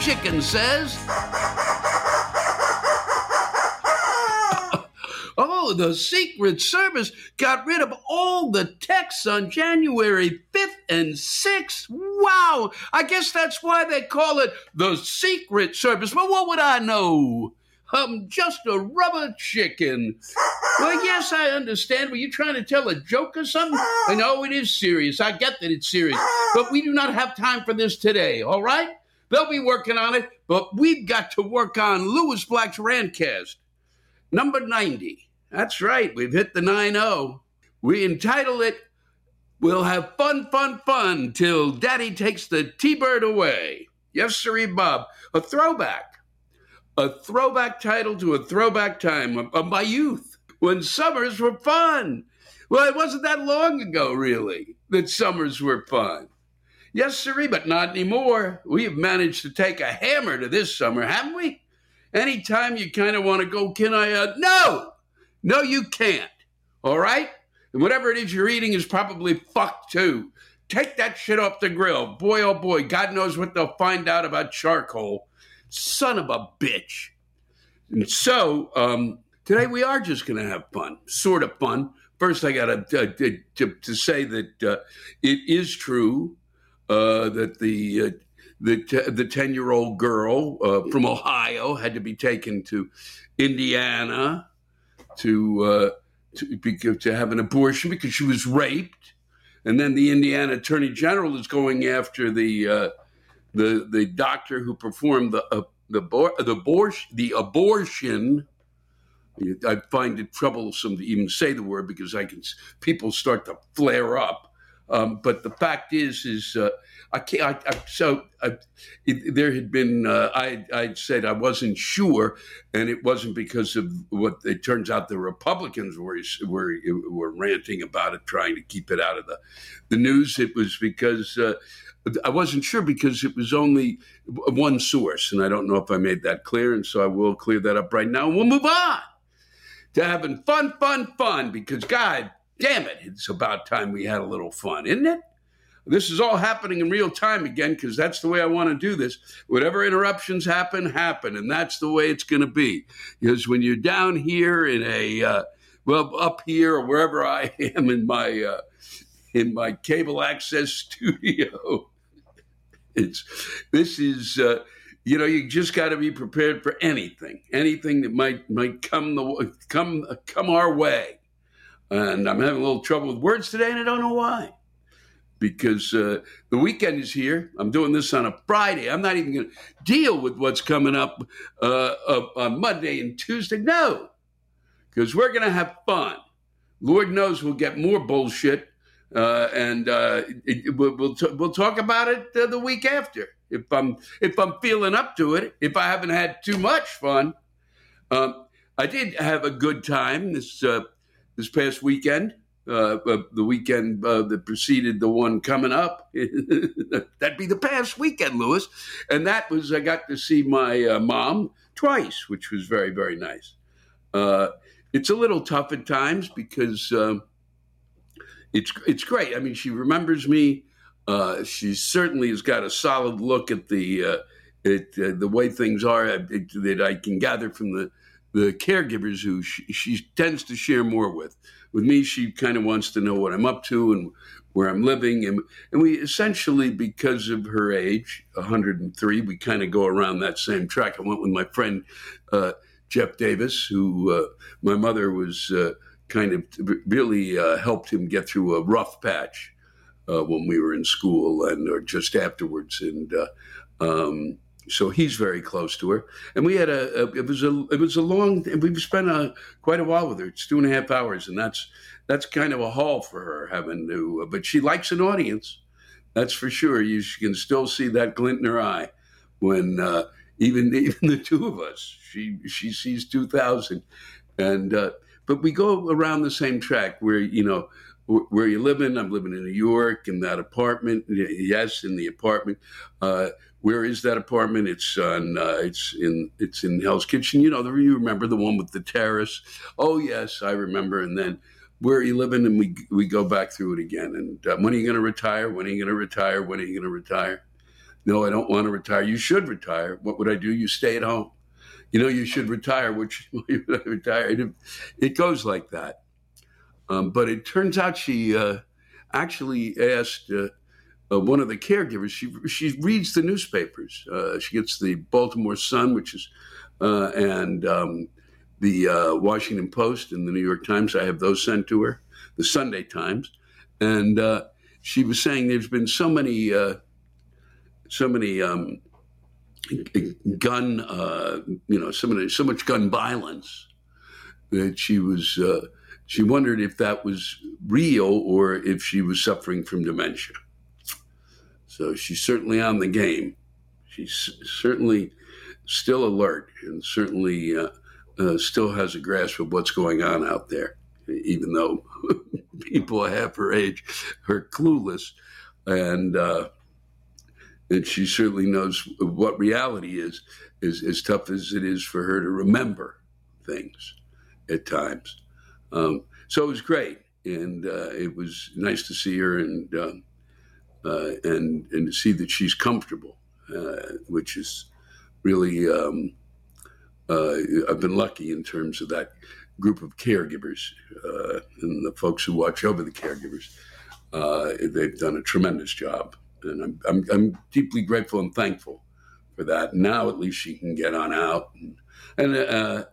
Chicken says. oh, the Secret Service got rid of all the texts on January 5th and 6th. Wow! I guess that's why they call it the Secret Service. But what would I know? I'm just a rubber chicken. Well, yes, I understand. Were you trying to tell a joke or something? I know it is serious. I get that it's serious. But we do not have time for this today, all right? They'll be working on it, but we've got to work on Lewis Black's Rantcast. Number 90. That's right, we've hit the 9 0. We entitle it We'll Have Fun, Fun, Fun Till Daddy Takes the T Bird Away. Yes, sirree, Bob. A throwback. A throwback title to a throwback time of my youth when summers were fun. Well, it wasn't that long ago, really, that summers were fun. Yes, sirree, but not anymore. We have managed to take a hammer to this summer, haven't we? Anytime you kind of want to go, can I? Uh, no, no, you can't. All right? And whatever it is you're eating is probably fucked too. Take that shit off the grill. Boy, oh boy, God knows what they'll find out about charcoal. Son of a bitch. And so, um, today we are just going to have fun, sort of fun. First, I got to, to, to say that uh, it is true that the uh, the the ten year old girl uh, from Ohio had to be taken to Indiana to uh, to, to have an abortion because she was raped, and then the Indiana Attorney General is going after the uh, the the doctor who performed the uh, the the abortion the abortion. I find it troublesome to even say the word because I can people start to flare up um, but the fact is, is uh, I can't. I, I, so I, it, there had been. Uh, I I said I wasn't sure, and it wasn't because of what it turns out the Republicans were were were ranting about it, trying to keep it out of the the news. It was because. Uh, I wasn't sure because it was only one source, and I don't know if I made that clear, and so I will clear that up right now. And we'll move on to having fun, fun, fun, because God damn it, it's about time we had a little fun, isn't it? This is all happening in real time again because that's the way I want to do this. Whatever interruptions happen, happen, and that's the way it's going to be. Because when you're down here in a uh, well, up here or wherever I am in my uh, in my cable access studio, it's this is. Uh, you know, you just got to be prepared for anything, anything that might might come the come come our way. And I'm having a little trouble with words today, and I don't know why. Because uh, the weekend is here. I'm doing this on a Friday. I'm not even going to deal with what's coming up uh, on Monday and Tuesday. No, because we're going to have fun. Lord knows we'll get more bullshit, uh, and uh, it, we'll we'll, t- we'll, talk about it uh, the week after if I'm if I'm feeling up to it. If I haven't had too much fun, um, I did have a good time this uh, this past weekend. Uh, uh, the weekend uh, that preceded the one coming up. That'd be the past weekend, Lewis. And that was, I got to see my uh, mom twice, which was very, very nice. Uh, it's a little tough at times because um, it's, it's great. I mean, she remembers me. Uh, she certainly has got a solid look at the, at, the way things are that I can gather from the the caregivers who she, she, tends to share more with. With me, she kind of wants to know what I'm up to and where I'm living. And, and we essentially, because of her age, 103, we kind of go around that same track. I went with my friend uh, Jeff Davis, who uh, my mother was uh, kind of really uh, helped him get through a rough patch uh, when we were in school and or just afterwards. And uh, um, so he's very close to her. And we had a, a it was a it was a long we've spent a quite a while with her. It's two and a half hours, and that's that's kind of a haul for her having to. But she likes an audience, that's for sure. You can still see that glint in her eye when uh, even even the two of us. She she sees two thousand, and uh, but we go around the same track where you know where you living. I'm living in New York in that apartment. Yes, in the apartment. Uh, where is that apartment? It's on. Uh, it's in. It's in Hell's Kitchen. You know, the, you remember the one with the terrace? Oh yes, I remember. And then where are you living? And we we go back through it again. And uh, when are you going to retire? When are you going to retire? When are you going to retire? No, I don't want to retire. You should retire. What would I do? You stay at home. You know, you should retire. Which would I retire? It, it goes like that. Um, but it turns out she uh, actually asked uh, uh, one of the caregivers. She she reads the newspapers. Uh, she gets the Baltimore Sun, which is uh, and um, the uh, Washington Post and the New York Times. I have those sent to her. The Sunday Times, and uh, she was saying there's been so many uh, so many. Um, gun, you know, so, many, so much gun violence that she was she wondered if that was real or if she was suffering from dementia. So she's certainly on the game. She's certainly still alert and certainly uh, uh, still has a grasp of what's going on out there, even though people half her age are clueless. And, uh, and she certainly knows what reality is, is as tough as it is for her to remember things at times. Um, so it was great. And uh, it was nice to see her and um, uh, and and to see that she's comfortable, uh, which is really um, uh, I've been lucky in terms of that group of caregivers uh, and the folks who watch over the caregivers. Uh, they've done a tremendous job, and I'm, I'm, I'm deeply grateful and thankful for that. Now at least she can get on out and. and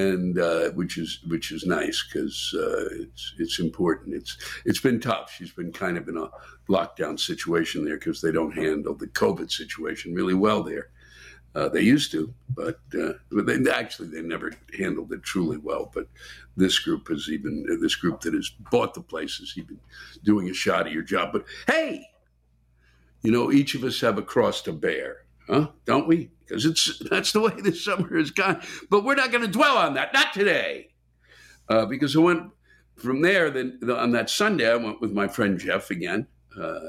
and uh, which is which is nice because uh, it's it's important. It's it's been tough. She's been kind of in a lockdown situation there because they don't handle the COVID situation really well there. Uh, they used to, but, uh, but they, actually they never handled it truly well. But this group has even this group that has bought the place has even doing a shot of your job. But hey, you know, each of us have a cross to bear, huh? Don't we? because it's that's the way this summer has gone. But we're not going to dwell on that, not today, uh, because I went from there. Then on that Sunday, I went with my friend Jeff again. Uh,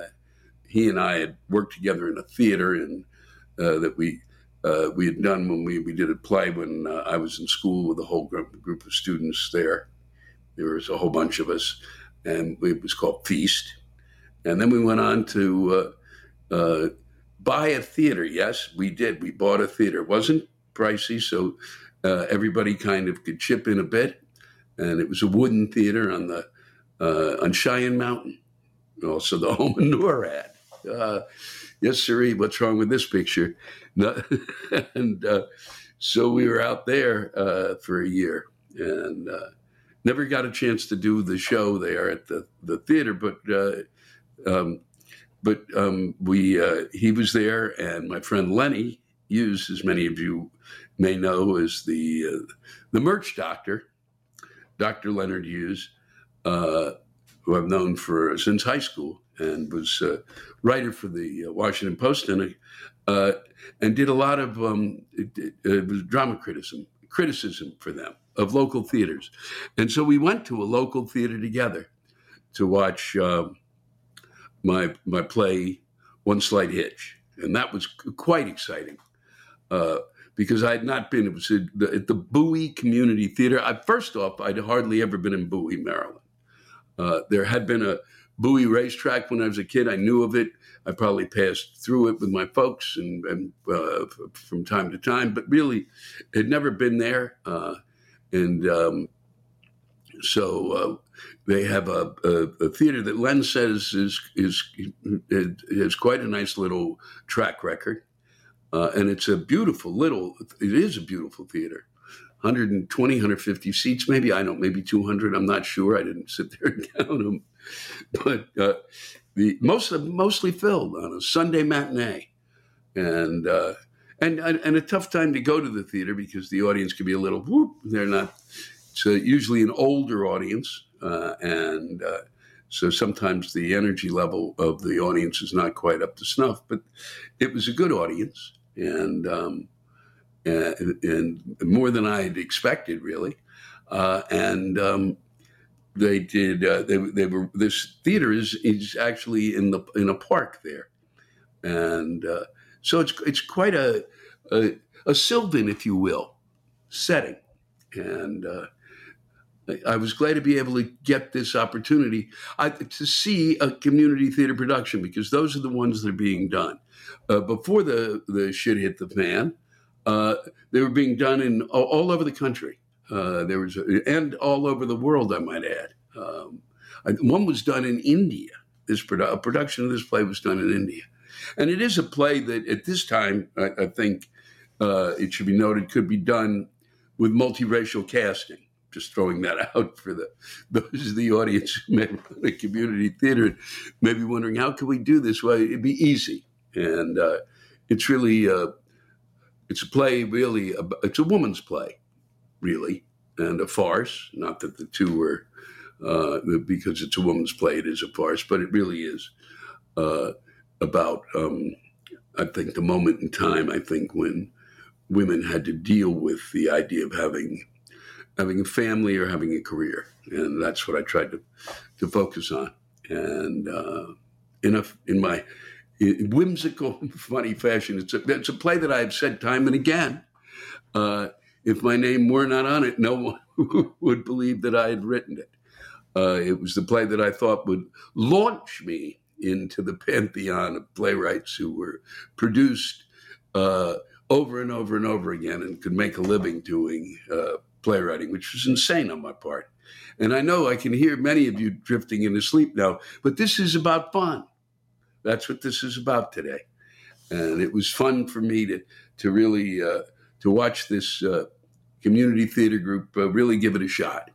he and I had worked together in a theater and uh, that we uh, we had done when we, we did a play when uh, I was in school with a whole group, group of students there. There was a whole bunch of us, and it was called Feast. and then we went on to uh, uh, buy a theater. Yes, we did. We bought a theater. It wasn't pricey, so uh, everybody kind of could chip in a bit. And it was a wooden theater on the uh, on Cheyenne Mountain, also the home of NORAD. Uh, yes, sir. What's wrong with this picture? No, and uh, so we were out there uh, for a year and uh, never got a chance to do the show there at the, the theater, but um, but um, we he was there, and my friend Lenny Hughes, as many of you may know, is the the merch doctor, Dr. Leonard Hughes. Uh, who I've known for since high school and was a writer for the uh, Washington Post and uh, and did a lot of um, it, it drama criticism criticism for them of local theaters, and so we went to a local theater together to watch um, my my play One Slight Hitch, and that was quite exciting. Uh, because I had not been, it was at the, at the Bowie Community Theater. I, first off, I'd hardly ever been in Bowie, Maryland. Uh, there had been a Bowie racetrack when I was a kid. I knew of it. I probably passed through it with my folks and, and uh, from time to time, but really had never been there. Uh, and um, so uh, they have a, a, a, theater that Len says is is has quite a nice little track record, uh, and it's a beautiful little. It is a beautiful theater. 120, 150 seats, maybe. I don't, maybe 200. I'm not sure. I didn't sit there and count them. But uh, the most mostly filled on a Sunday matinee. And, uh, and, and a tough time to go to the theater because the audience can be a little whoop. They're not, it's uh, usually an older audience. Uh, and uh, so sometimes the energy level of the audience is not quite up to snuff, but it was a good audience. And, um, and, and more than I had expected, really. Uh, and um, they did. Uh, they they were. This theater is is actually in the in a park there, and uh, so it's it's quite a, a, a Sylvan, if you will, setting, and. I was glad to be able to get this opportunity I, to see a community theater production because those are the ones that are being done. Uh, before the the shit hit the fan, uh, they were being done in all over the country. Uh, there was, and all over the world, I might add. Um, one was done in India. This produ- production of this play was done in India, and it is a play that at this time I, I think uh, it should be noted could be done with multiracial casting. Just throwing that out for the those of the audience who may run a community theater, maybe wondering how can we do this? Well, it'd be easy, and uh, it's really uh, it's a play, really. It's a woman's play, really, and a farce. Not that the two were, uh, because it's a woman's play, it is a farce, but it really is uh, about, um, I think, the moment in time, I think, when women had to deal with the idea of having having a family or having a career, and that's what I tried to to focus on. And uh, in a, in my whimsical, funny fashion. It's a, it's a play that I've said time and again. Uh, if my name were not on it, no one would believe that I had written it. Uh, it was the play that I thought would launch me into the pantheon of playwrights who were produced uh, over and over and over again and could make a living doing uh, playwriting, which was insane on my part. And I know I can hear many of you drifting into sleep now, but this is about fun. That's what this is about today. And it was fun for me to to really uh, to watch this uh, community theater group uh, really give it a shot.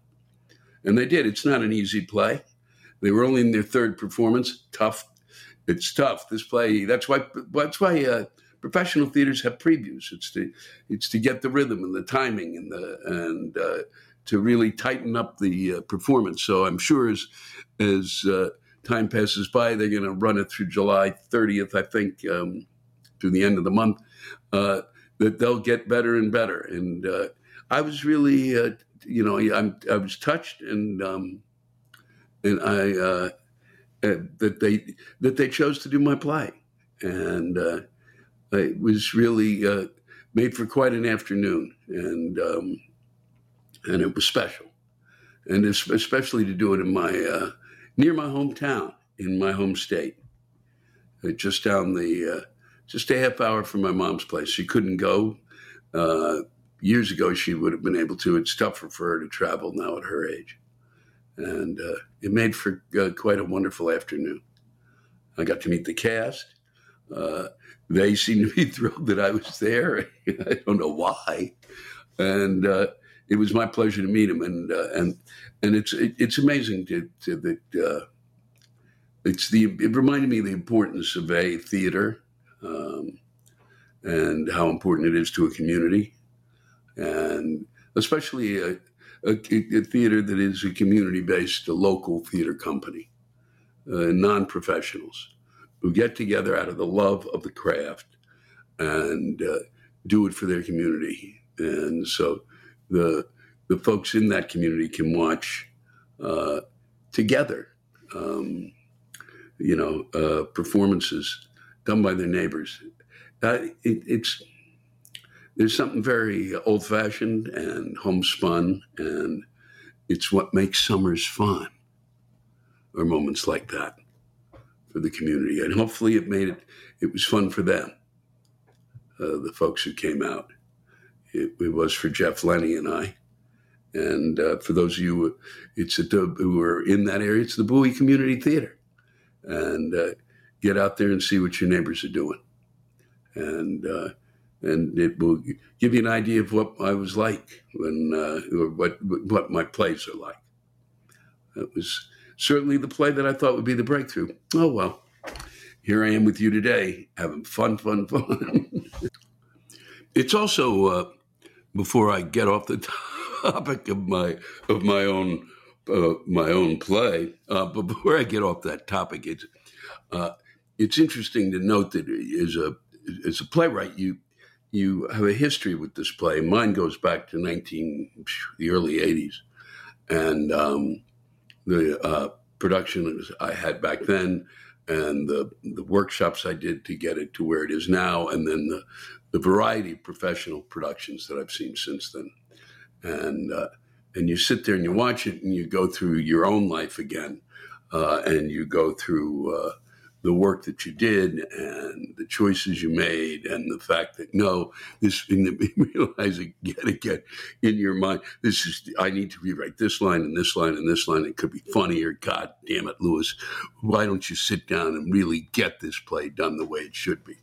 And they did. It's not an easy play. They were only in their third performance. Tough. It's tough. This play. That's why. That's why uh, professional theaters have previews. It's to it's to get the rhythm and the timing and the and uh, to really tighten up the uh, performance. So I'm sure as as uh, time passes by, they're going to run it through July 30th, I think, um, through the end of the month. Uh, that they'll get better and better. And uh, I was really, uh, you know, I'm, i was touched, and um, and I that they that they chose to do my play, and it was really made for quite an afternoon, and um, and it was special, and especially to do it in my near my hometown in my home state, uh, just down the, uh, just a half hour from my mom's place. She couldn't go. Uh, years ago, she would have been able to. It's tougher for her to travel now at her age. And uh, it made for uh, quite a wonderful afternoon. I got to meet the cast. Uh, they seemed to be thrilled that I was there. I don't know why. And uh, it was my pleasure to meet him. And, uh, and, and it's, it, it's amazing to, to that uh, it's the, it reminded me of the importance of a theater um, and how important it is to a community and especially a, a, a theater that is a community based, a local theater company, uh, non professionals who get together out of the love of the craft and uh, do it for their community. And so the, the folks in that community can watch uh, together, um, you know, uh, performances done by their neighbors. Uh, it, it's there's something very old fashioned and homespun, and it's what makes summers fun, or moments like that for the community. And hopefully, it made it, it was fun for them, uh, the folks who came out. It, it, was for Jeff Lenny and I. And uh, for those of you it's the, who are in that area, it's the Bowie Community Theater. And uh, get out there and see what your neighbors are doing. And uh, and it will give you an idea of what I was like when, uh, or what what my plays are like. That was certainly the play that I thought would be the breakthrough. Oh well, here I am with you today, having fun, fun, fun. it's also uh, before I get off the topic of my of my own uh, my own play. Uh, but before I get off that topic, it's uh, it's interesting to note that as a as a playwright, you you have a history with this play. Mine goes back to 19, the early 80s. And um, the uh, production I had back then and the, the workshops I did to get it to where it is now, and then the, the variety of professional productions that I've seen since then. And, uh, and you sit there and you watch it and you go through your own life again. Uh, and you go through uh, the work that you did and the choices you made and the fact that no, this in the realizing yet again in your mind, this is I need to rewrite this line and this line and this line. It could be funnier. God damn it, Lewis, why don't you sit down and really get this play done the way it should be?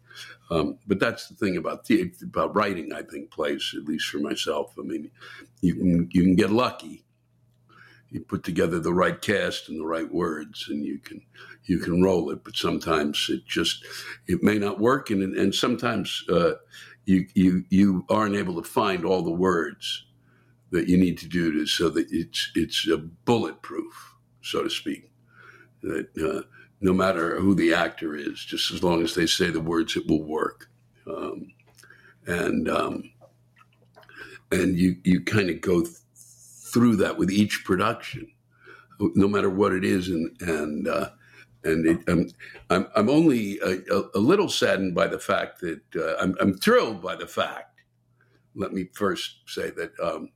Um, but that's the thing about the, about writing. I think plays, at least for myself. I mean, you can you can get lucky you put together the right cast and the right words and you can you can roll it but sometimes it just it may not work and and sometimes uh, you you you aren't able to find all the words that you need to do to so that it's it's a bulletproof so to speak. That uh, no matter who the actor is just as long as they say the words it will work. Um, and um, and you you kind of go th- through that with each production, no matter what it is. And, and, uh, and it, um, I'm, I'm only a, a, little saddened by the fact that uh, I'm, I'm, thrilled by the fact. Let me first say that um,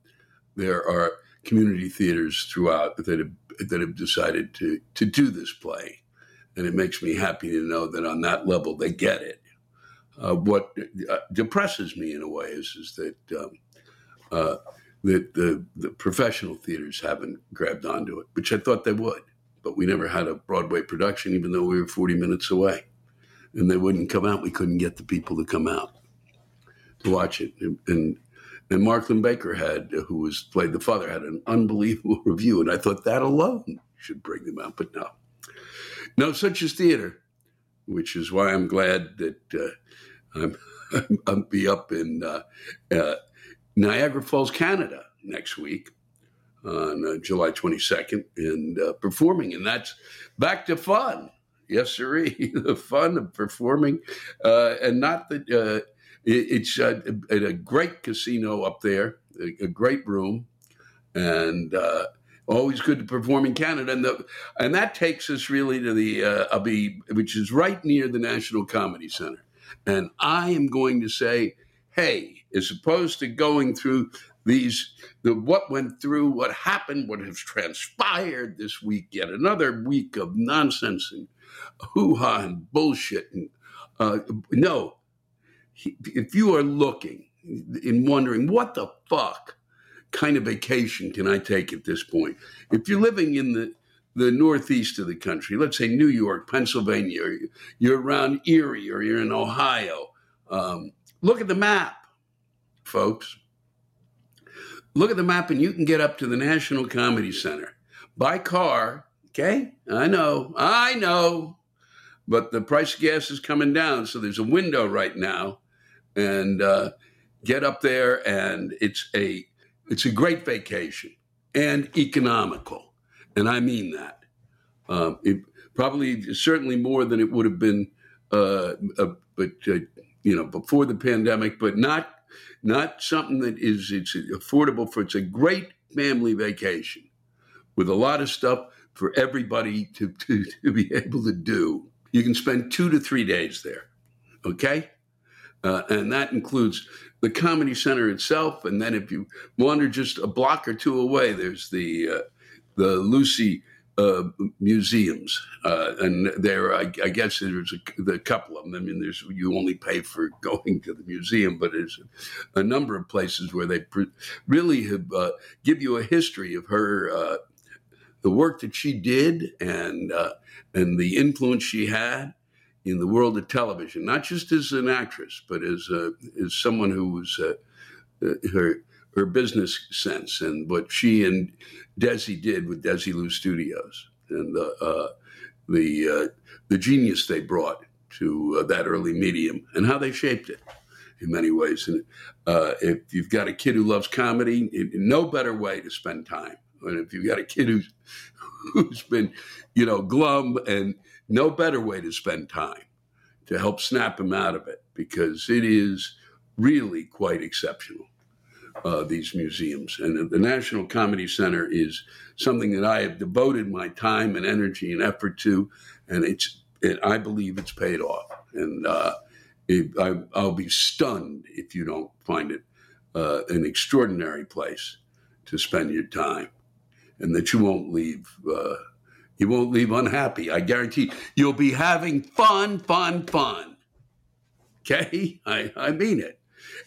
there are community theaters throughout that have that have decided to to do this play, and it makes me happy to know that on that level they get it. Uh, what uh, depresses me in a way is is that um, uh, that the, the professional theaters haven't grabbed onto it, which I thought they would. But we never had a Broadway production, even though we were 40 minutes away. And they wouldn't come out. We couldn't get the people to come out to watch it. And, and, and Mark Linn-Baker had, who was played the father, had an unbelievable review. And I thought that alone should bring them out. But no. No, such is theater, which is why I'm glad that uh, I'm, I'm, be up in uh, uh, Niagara Falls, Canada next week on uh, July 22nd and uh, performing. And that's back to fun. Yes, sir. the fun of performing. Uh, and not that uh, it, it's uh, at a great casino up there, a, a great room. And uh, always good to perform in Canada. And, the, and that takes us really to the uh, Abbey, which is right near the National Comedy Center. And I am going to say, hey, as opposed to going through these the what went through, what happened, what has transpired this week. Yet another week of nonsense and hoo ha and bullshit. And uh, no, if you are looking and wondering what the fuck kind of vacation can I take at this point, if you're living in the the northeast of the country, let's say New York, Pennsylvania, you're around Erie, or you're in Ohio, um, look at the map, folks. Look at the map, and you can get up to the National Comedy Center by car. Okay, I know, I know, but the price of gas is coming down, so there's a window right now, and uh, get up there, and it's a it's a great vacation and economical and I mean that. Um, it probably certainly more than it would have been, uh, uh, but uh, you know, before the pandemic. But not not something that is it's affordable for. It's a great family vacation with a lot of stuff for everybody to, to, to be able to do. You can spend two to three days there. Okay. Uh, and that includes the comedy center itself. And then if you wander just a block or two away, there's the uh, the Lucy uh, museums, uh, and there, I, I, guess there's a, a, couple of them. I mean, there's you only pay for going to the museum, but there's a, number of places where they pre- really have uh, give you a history of her, uh, the work that she did, and uh, and the influence she had in the world of television, not just as an actress, but as as someone who was her her business sense and what she and Desi did with Desilu Studios and the uh, the uh, the genius they brought to uh, that early medium and how they shaped it in many ways. And uh, if you've got a kid who loves comedy, it, no better way to spend time. And if you've got a kid who's who's been, you know, glum, and no better way to spend time to help snap him out of it because it is really quite exceptional uh, these museums. And the National Comedy Center is something that I have devoted my time and energy and effort to, and it's it, I believe it's paid off. And uh, it, I, will be stunned if you don't find it uh, an extraordinary place to spend your time, and that you won't leave. Uh, you won't leave unhappy. I guarantee you'll be having fun, fun, fun. Okay, I, I mean it.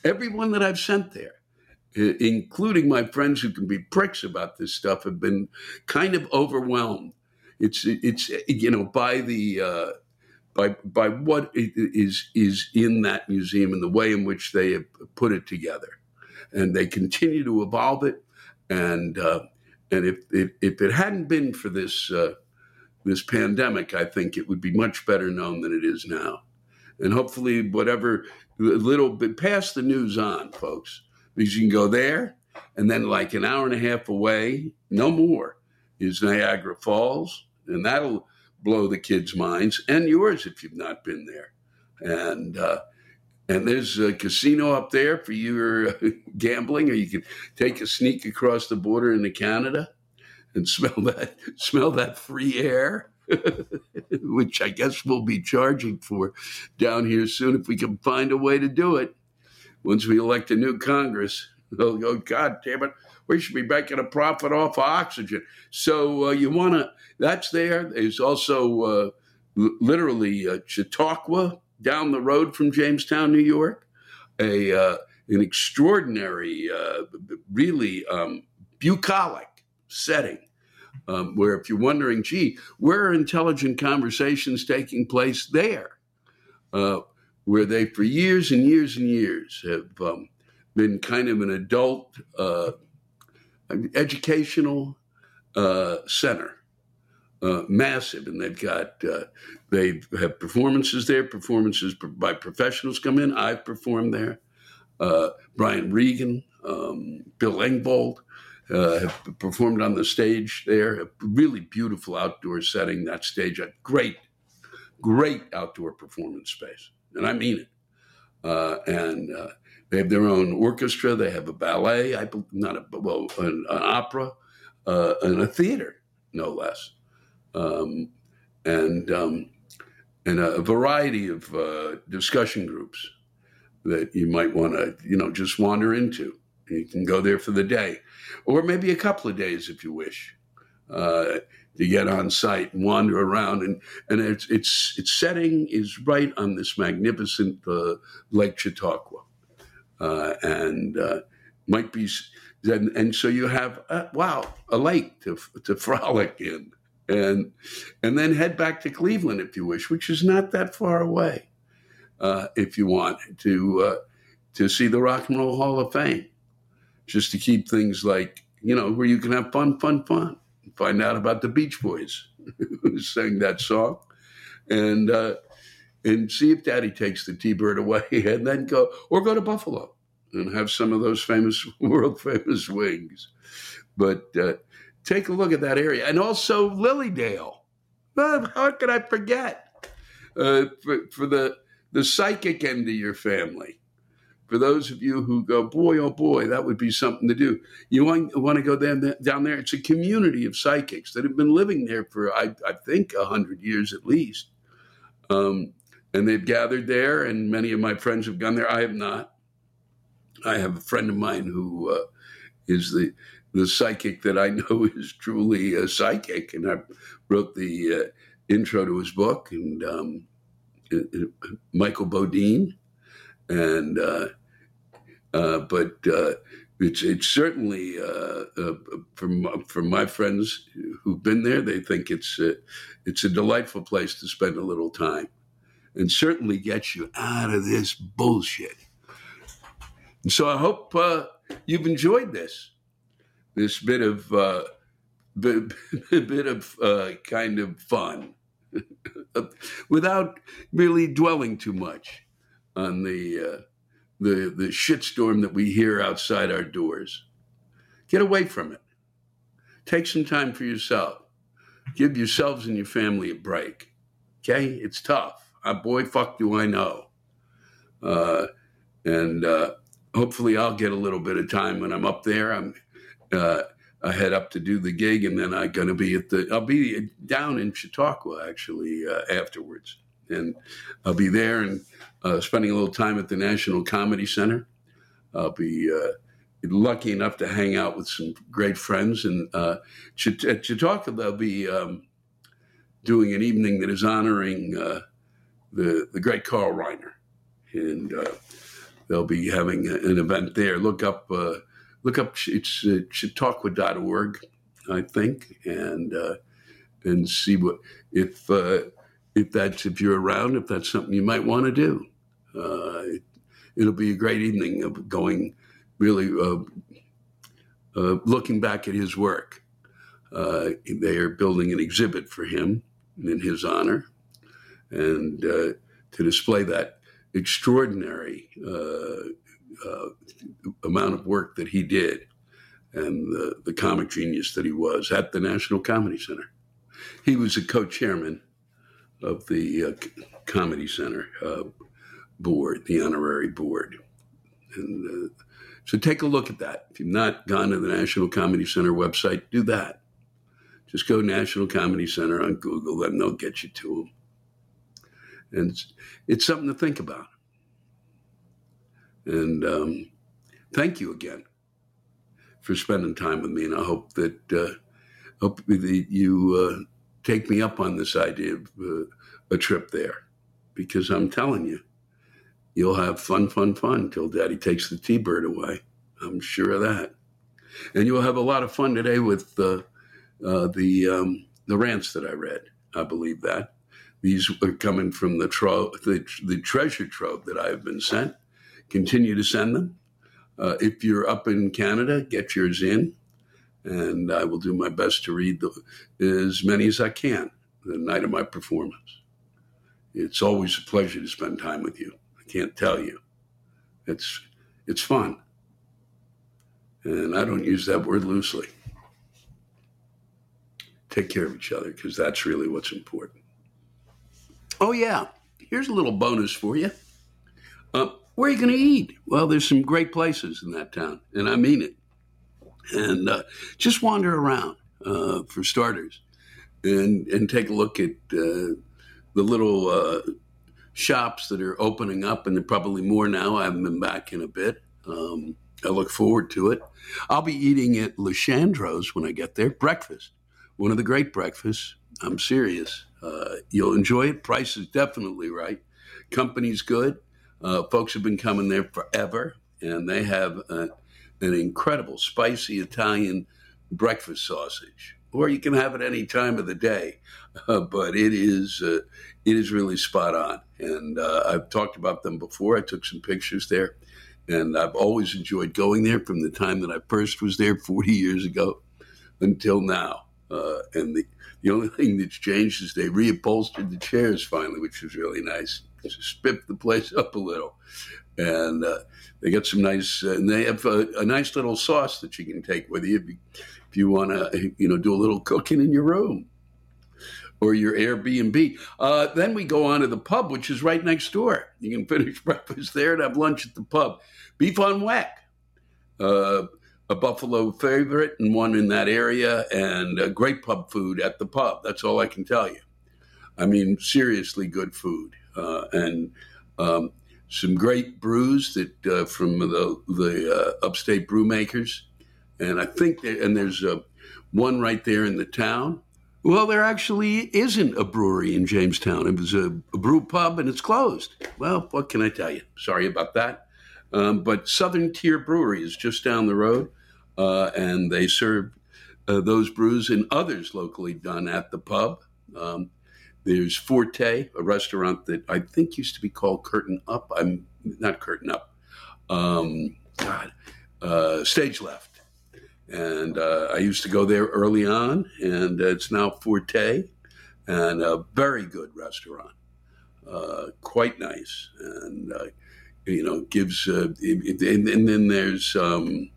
Everyone that I've sent there including my friends who can be pricks about this stuff, have been kind of overwhelmed. It's it's you know by the uh, by by what is is in that museum and the way in which they have put it together, and they continue to evolve it. And uh, and if, if, if it hadn't been for this uh, this pandemic, I think it would be much better known than it is now. And hopefully, whatever little bit pass the news on, folks because you can go there and then like an hour and a half away, no more, is Niagara Falls, and that'll blow the kids' minds and yours if you've not been there. And uh, and there's a casino up there for your gambling, or you can take a sneak across the border into Canada and smell that smell that free air, which I guess we'll be charging for down here soon if we can find a way to do it once we elect a new Congress, they'll go, God damn it, we should be making a profit off of oxygen. So uh, you want to, that's there. There's also uh, literally uh, Chautauqua down the road from Jamestown, New York, a uh, an extraordinary, uh, really um, bucolic setting. Um, where if you're wondering, gee, where are intelligent conversations taking place there? Uh, where they, for years and years and years, have um, been kind of an adult uh, educational uh, center, uh, massive, and they've got uh, they have performances there. Performances by professionals come in. I've performed there. Uh, Brian Regan, um, Bill Engvall. Uh, have performed on the stage there. A really beautiful outdoor setting. That stage, a great, great outdoor performance space and I mean it. Uh, and uh, they have their own orchestra. They have a ballet, I not a well, an, an opera, uh, and a theater, no less, um, and um, and a variety of uh, discussion groups that you might want to, you know, just wander into You can go there for the day, or maybe a couple of days if you wish. To get on site and wander around, and and its its its setting is right on this magnificent uh, Lake Chautauqua, uh, and uh, might be, and, and so you have uh, wow a lake to to frolic in, and and then head back to Cleveland if you wish, which is not that far away, uh, if you want to uh, to see the Rock and Roll Hall of Fame, just to keep things like you know where you can have fun, fun, fun find out about the Beach Boys who sang that song, and uh, and see if Daddy takes the T-bird away, and then go or go to Buffalo and have some of those famous world famous wings. But uh, take a look at that area, and also Lily Dale. how could I forget uh, for, for the the psychic end of your family? For those of you who go, boy, oh boy, that would be something to do. You want, want to go down, down there. It's a community of psychics that have been living there for, I, I think, 100 years at least. Um, and they've gathered there, and many of my friends have gone there. I have not. I have a friend of mine who uh, is the the psychic that I know is truly a psychic, and I wrote the uh, intro to his book, and um, Michael Bodine, and uh, but uh, it's it's certainly uh, uh, from from my friends who've been there. They think it's a, it's a delightful place to spend a little time, and certainly gets you out of this bullshit. And so I hope uh, you've enjoyed this this bit of bit, bit of kind of fun without really dwelling too much on the the, the shitstorm that we hear outside our doors. Get away from it. Take some time for yourself. Give yourselves and your family a break. Okay? It's tough. Uh, boy, fuck do I know. Uh, and uh, hopefully I'll get a little bit of time when I'm up there. I'm uh, I head up to do the gig, and then I'm going to be at the. I'll be down in Chautauqua actually uh, afterwards, and I'll be there and uh, spending a little time at the National Comedy Center. I'll be uh, lucky enough to hang out with some great friends. And uh, at Chautauqua, they'll be um, doing an evening that is honoring uh, the, the great Carl Reiner. And uh, they'll be having an event there. Look up, uh, look up, it's uh, chautauqua.org, I think, and, and see what, if, if that's if you're around, if that's something you might want to do. Uh, it, will be a great evening of going, really uh, uh, looking back at his work. Uh, they are building an exhibit for him in his honor, and uh, to display that extraordinary uh, amount of work that he did and the, the comic genius that he was at the National Comedy Center. He was a co-chairman of the uh, Comedy Center uh, board, the honorary board. And uh, so take a look at that. If you've not gone to the National Comedy Center website, do that. Just go National Comedy Center on Google, and they'll get you to them. And it's, it's something to think about. And um, thank you again for spending time with me. And I hope that uh, hope that you uh, take me up on this idea of uh, a trip there because I'm telling you, you'll have fun, fun, fun till daddy takes the T bird away. I'm sure of that. And you'll have a lot of fun today with uh, uh, the, um, the rants that I read. I believe that. These are coming from the, tro- the, the treasure trove that I have been sent. Continue to send them. Uh, if you're up in Canada, get yours in and I will do my best to read the, as many as I can the night of my performance. It's always a pleasure to spend time with you. I can't tell you. It's it's fun. And I don't use that word loosely. Take care of each other because that's really what's important. Oh, yeah. Here's a little bonus for you. Uh, where are you going to eat? Well, there's some great places in that town, and I mean it and uh, just wander around uh, for starters, and and take a look at uh, the little uh, shops that are opening up, and there probably more now. I haven't been back in a bit. Um, I look forward to it. I'll be eating at Lisciandro's when I get there. Breakfast, one of the great breakfasts. I'm serious. Uh, you'll enjoy it. Price is definitely right. Company's good. Uh, folks have been coming there forever, and they have a, an incredible spicy Italian breakfast sausage. Or you can have it any time of the day, uh, but it is uh, it is really spot on. And uh, I've talked about them before. I took some pictures there, and I've always enjoyed going there from the time that I first was there 40 years ago until now. Uh, and the the only thing that's changed is they reupholstered the chairs finally, which was really nice. Spiffed the place up a little, and uh, they get some nice. Uh, and they have a, a, nice little sauce that you can take with you if you, if you want to, you know, do a little cooking in your room or your Airbnb. Uh, then we go on to the pub, which is right next door. You can finish breakfast there and have lunch at the pub. Beef on Weck, Uh, a Buffalo favorite and one in that area, and great pub food at the pub. That's all I can tell you. I mean, seriously good food uh, and um, some great brews that uh, from the the uh, upstate brew makers, and I think that, and there's one right there in the town. Well, there actually isn't a brewery in Jamestown. It was a, a brew pub and it's closed. Well, what can I tell you? Sorry about that. Um, but Southern Tier Brewery is just down the road uh, and they serve uh, those brews and others locally done at the pub. Um, there's Forte, a restaurant that I think used to be called Curtain Up. I'm not Curtain Up. Um, God, uh, Stage Left. And uh, I used to go there early on, and it's now Forte, and a very good restaurant. Uh, quite nice, and uh, you know gives. Uh, and, and, then there's um,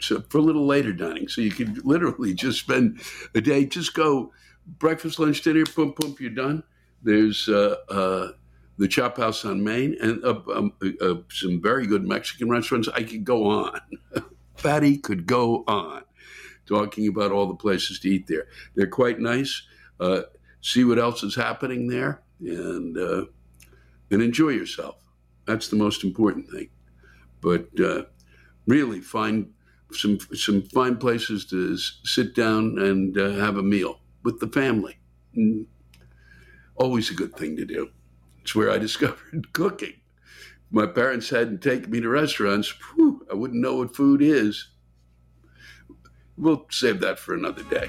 so for a little later dining. So you could literally just spend a day, just go breakfast, lunch, dinner, boom, boom, you're done. There's uh, uh, the Chop House on Main and uh, um, uh, some very good Mexican restaurants. I could go on. Fatty could go on talking about all the places to eat there. They're quite nice. Uh, see what else is happening there and uh, and enjoy yourself. That's the most important thing. But really find some some fine places to sit down and uh, have a meal with the family. Mm. Always a good thing to do. It's where I discovered cooking. My parents hadn't taken me to restaurants. Whew, I wouldn't know what food is. We'll save that for another day.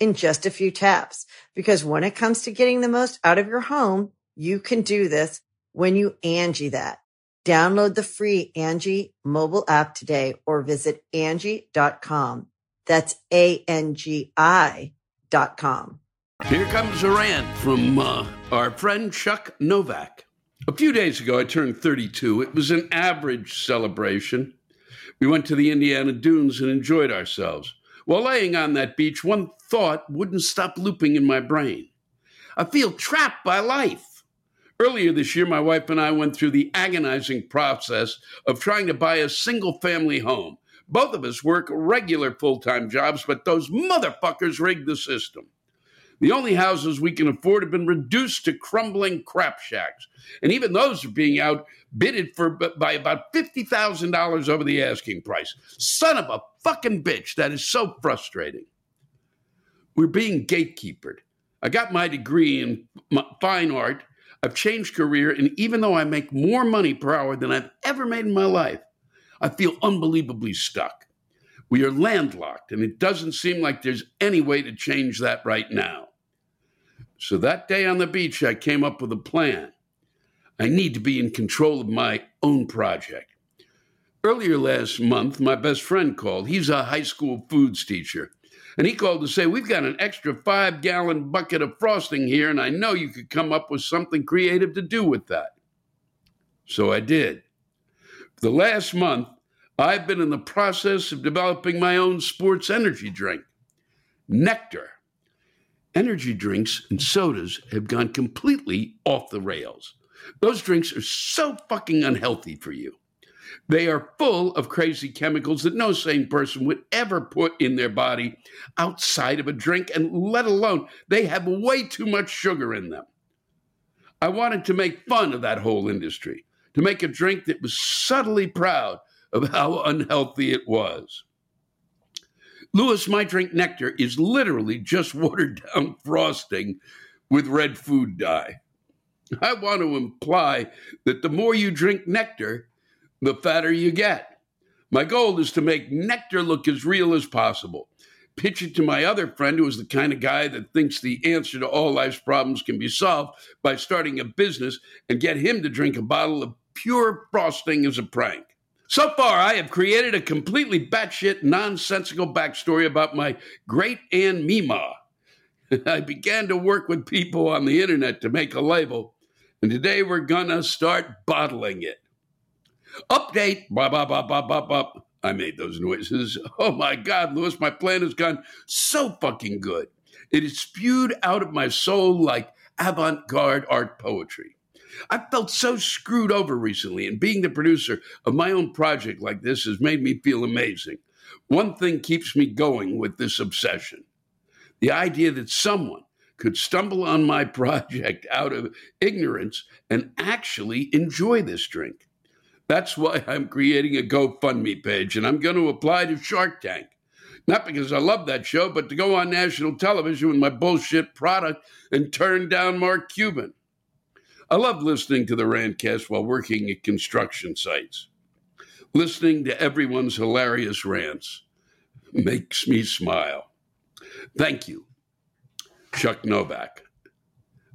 in just a few taps. Because when it comes to getting the most out of your home, you can do this when you Angie that. Download the free Angie mobile app today or visit Angie.com. That's A-N-G-I dot com. Here comes a rant from uh, our friend Chuck Novak. A few days ago, I turned 32. It was an average celebration. We went to the Indiana Dunes and enjoyed ourselves. While laying on that beach, one thought wouldn't stop looping in my brain. I feel trapped by life. Earlier this year, my wife and I went through the agonizing process of trying to buy a single family home. Both of us work regular full time jobs, but those motherfuckers rigged the system. The only houses we can afford have been reduced to crumbling crap shacks. And even those are being outbidded for by about $50,000 over the asking price. Son of a fucking bitch. That is so frustrating. We're being gatekeepered. I got my degree in fine art. I've changed career. And even though I make more money per hour than I've ever made in my life, I feel unbelievably stuck. We are landlocked, and it doesn't seem like there's any way to change that right now. So that day on the beach, I came up with a plan. I need to be in control of my own project. Earlier last month, my best friend called. He's a high school foods teacher. And he called to say, We've got an extra five gallon bucket of frosting here, and I know you could come up with something creative to do with that. So I did. The last month, I've been in the process of developing my own sports energy drink, Nectar. Energy drinks and sodas have gone completely off the rails. Those drinks are so fucking unhealthy for you. They are full of crazy chemicals that no sane person would ever put in their body outside of a drink, and let alone they have way too much sugar in them. I wanted to make fun of that whole industry, to make a drink that was subtly proud of how unhealthy it was. Lewis, my drink nectar is literally just watered down frosting with red food dye. I want to imply that the more you drink nectar, the fatter you get. My goal is to make nectar look as real as possible. Pitch it to my other friend, who is the kind of guy that thinks the answer to all life's problems can be solved by starting a business and get him to drink a bottle of pure frosting as a prank. So far, I have created a completely batshit, nonsensical backstory about my great Aunt Mima. I began to work with people on the internet to make a label, and today we're gonna start bottling it. Update, blah, blah, blah, blah, blah, blah. I made those noises. Oh my God, Lewis, my plan has gone so fucking good. It is spewed out of my soul like avant garde art poetry. I felt so screwed over recently, and being the producer of my own project like this has made me feel amazing. One thing keeps me going with this obsession the idea that someone could stumble on my project out of ignorance and actually enjoy this drink. That's why I'm creating a GoFundMe page, and I'm going to apply to Shark Tank. Not because I love that show, but to go on national television with my bullshit product and turn down Mark Cuban. I love listening to the Rantcast while working at construction sites. Listening to everyone's hilarious rants makes me smile. Thank you, Chuck Novak.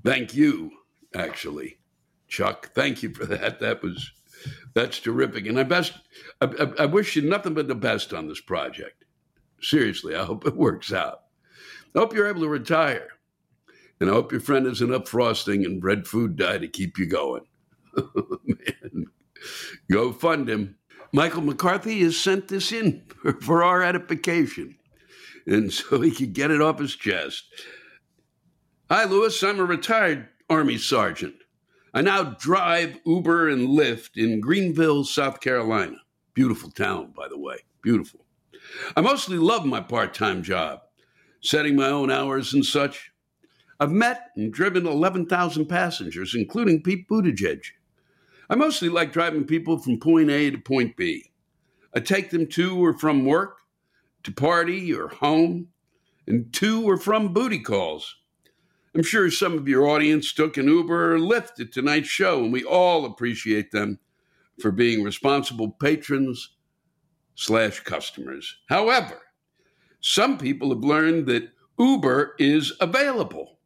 Thank you, actually, Chuck. Thank you for that. That was that's terrific, and I best I, I, I wish you nothing but the best on this project. Seriously, I hope it works out. I hope you're able to retire and I hope your friend has enough frosting and bread food dye to keep you going. Man, go fund him. Michael McCarthy has sent this in for, for our edification, and so he could get it off his chest. Hi, Lewis. I'm a retired Army sergeant. I now drive Uber and Lyft in Greenville, South Carolina. Beautiful town, by the way. Beautiful. I mostly love my part time job, setting my own hours and such. I've met and driven 11,000 passengers, including Pete Buttigieg. I mostly like driving people from point A to point B. I take them to or from work, to party or home, and to or from booty calls. I'm sure some of your audience took an Uber or Lyft at tonight's show, and we all appreciate them for being responsible patrons slash customers. However, some people have learned that Uber is available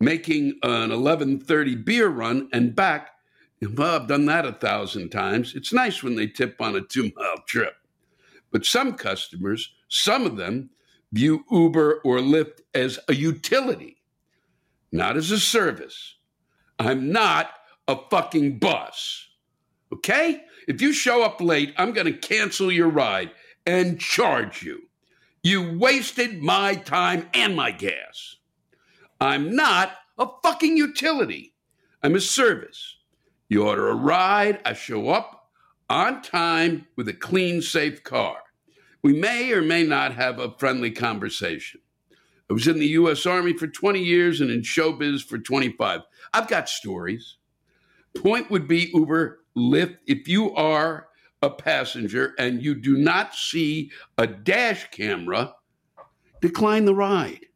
making an 11:30 beer run and back Well, I've done that a thousand times. It's nice when they tip on a two mile trip. But some customers, some of them, view Uber or Lyft as a utility, not as a service. I'm not a fucking bus. Okay? If you show up late, I'm going to cancel your ride and charge you. You wasted my time and my gas. I'm not a fucking utility. I'm a service. You order a ride, I show up on time with a clean, safe car. We may or may not have a friendly conversation. I was in the US Army for 20 years and in showbiz for 25. I've got stories. Point would be Uber, Lyft. If you are a passenger and you do not see a dash camera, decline the ride.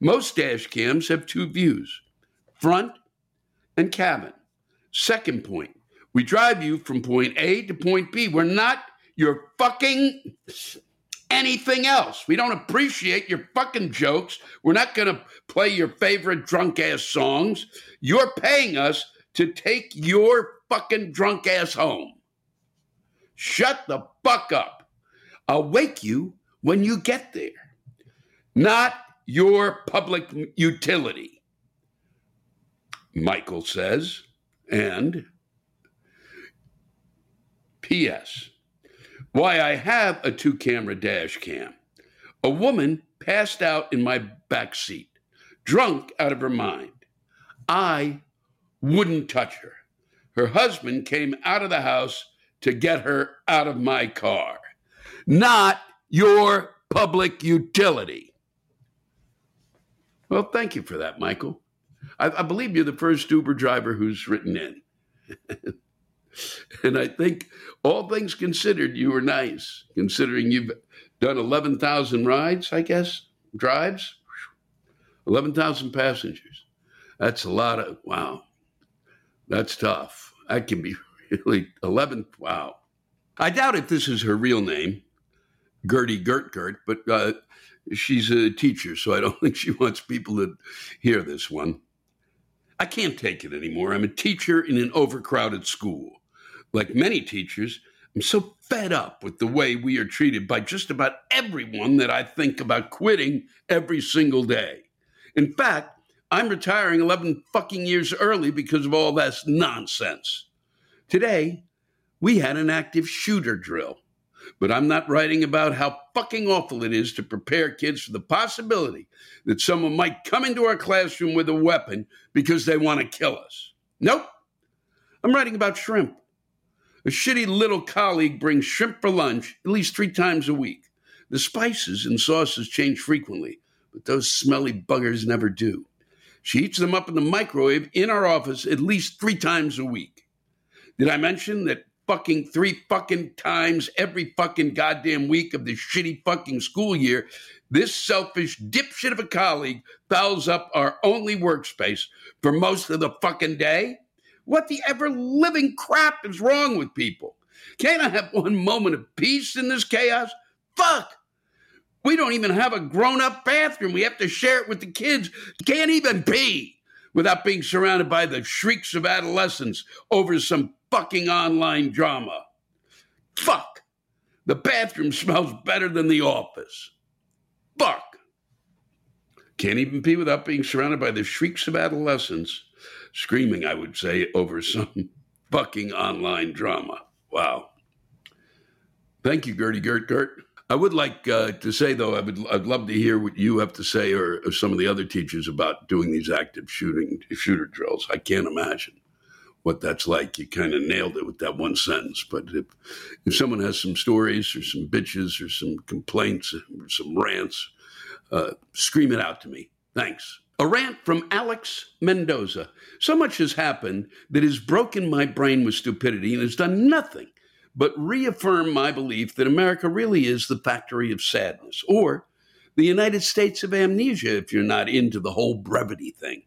Most dash cams have two views front and cabin. Second point, we drive you from point A to point B. We're not your fucking anything else. We don't appreciate your fucking jokes. We're not going to play your favorite drunk ass songs. You're paying us to take your fucking drunk ass home. Shut the fuck up. I'll wake you when you get there. Not your public utility. Michael says, and P.S. Why I have a two camera dash cam. A woman passed out in my back seat, drunk out of her mind. I wouldn't touch her. Her husband came out of the house to get her out of my car. Not your public utility. Well, thank you for that, Michael. I, I believe you're the first Uber driver who's written in. and I think, all things considered, you were nice, considering you've done 11,000 rides, I guess, drives, 11,000 passengers. That's a lot of, wow, that's tough. That can be really 11, wow. I doubt if this is her real name, Gertie Gert Gert, but uh, she's a teacher, so I don't think she wants people to hear this one. I can't take it anymore. I'm a teacher in an overcrowded school. Like many teachers, I'm so fed up with the way we are treated by just about everyone that I think about quitting every single day. In fact, I'm retiring 11 fucking years early because of all this nonsense. Today, we had an active shooter drill. But I'm not writing about how fucking awful it is to prepare kids for the possibility that someone might come into our classroom with a weapon because they want to kill us. Nope. I'm writing about shrimp. A shitty little colleague brings shrimp for lunch at least three times a week. The spices and sauces change frequently, but those smelly buggers never do. She heats them up in the microwave in our office at least three times a week. Did I mention that fucking three fucking times every fucking goddamn week of this shitty fucking school year, this selfish dipshit of a colleague fouls up our only workspace for most of the fucking day? What the ever living crap is wrong with people? Can't I have one moment of peace in this chaos? Fuck! We don't even have a grown up bathroom. We have to share it with the kids. Can't even pee without being surrounded by the shrieks of adolescence over some fucking online drama. Fuck. The bathroom smells better than the office. Fuck. Can't even pee without being surrounded by the shrieks of adolescence, screaming, I would say, over some fucking online drama. Wow. Thank you, Gertie Gert Gert. I would like uh, to say, though, I would I'd love to hear what you have to say or, or some of the other teachers about doing these active shooting shooter drills. I can't imagine what that's like. You kind of nailed it with that one sentence. But if, if someone has some stories or some bitches or some complaints or some rants, uh, scream it out to me. Thanks. A rant from Alex Mendoza. So much has happened that has broken my brain with stupidity and has done nothing but reaffirm my belief that America really is the factory of sadness, or the United States of amnesia if you're not into the whole brevity thing.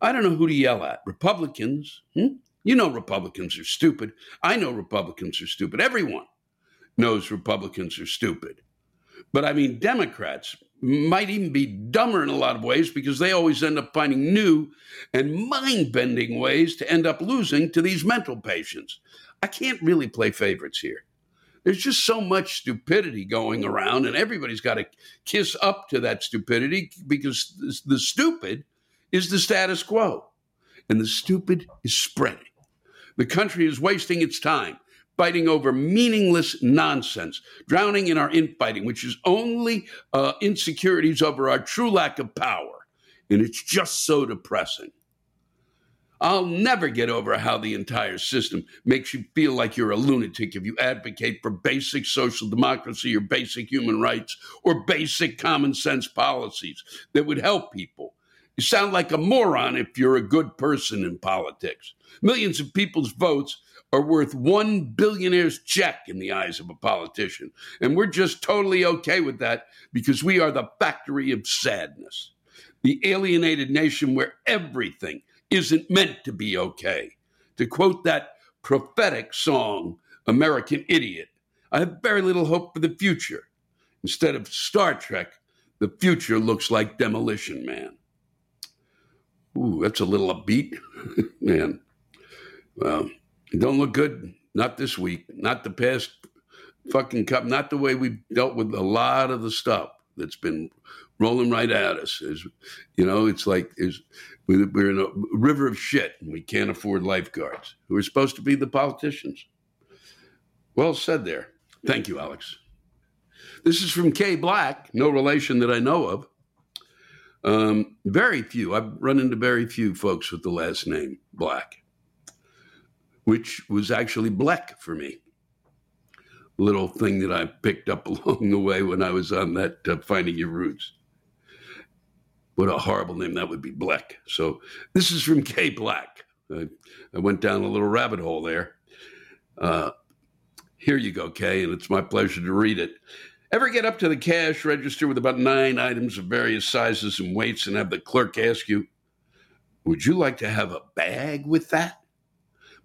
I don't know who to yell at. Republicans, hmm? you know Republicans are stupid. I know Republicans are stupid. Everyone knows Republicans are stupid. But I mean, Democrats, might even be dumber in a lot of ways because they always end up finding new and mind bending ways to end up losing to these mental patients. I can't really play favorites here. There's just so much stupidity going around, and everybody's got to kiss up to that stupidity because the stupid is the status quo, and the stupid is spreading. The country is wasting its time fighting over meaningless nonsense, drowning in our infighting, which is only uh, insecurities over our true lack of power. And it's just so depressing. I'll never get over how the entire system makes you feel like you're a lunatic if you advocate for basic social democracy or basic human rights or basic common sense policies that would help people. You sound like a moron if you're a good person in politics. Millions of people's votes are worth one billionaire's check in the eyes of a politician. And we're just totally okay with that because we are the factory of sadness, the alienated nation where everything isn't meant to be okay. To quote that prophetic song, American Idiot, I have very little hope for the future. Instead of Star Trek, the future looks like Demolition Man. Ooh, that's a little upbeat, man. Well, it don't look good. Not this week. Not the past fucking cup. Not the way we've dealt with a lot of the stuff that's been rolling right at us. You know, it's like is we're in a river of shit and we can't afford lifeguards who are supposed to be the politicians. Well said there. Thank you, Alex. This is from Kay Black, no relation that I know of. Um, very few. I've run into very few folks with the last name Black, which was actually Black for me. Little thing that I picked up along the way when I was on that uh, Finding Your Roots. What a horrible name that would be, Black. So this is from Kay Black. I, I went down a little rabbit hole there. Uh, here you go, Kay, and it's my pleasure to read it. Ever get up to the cash register with about nine items of various sizes and weights and have the clerk ask you, Would you like to have a bag with that?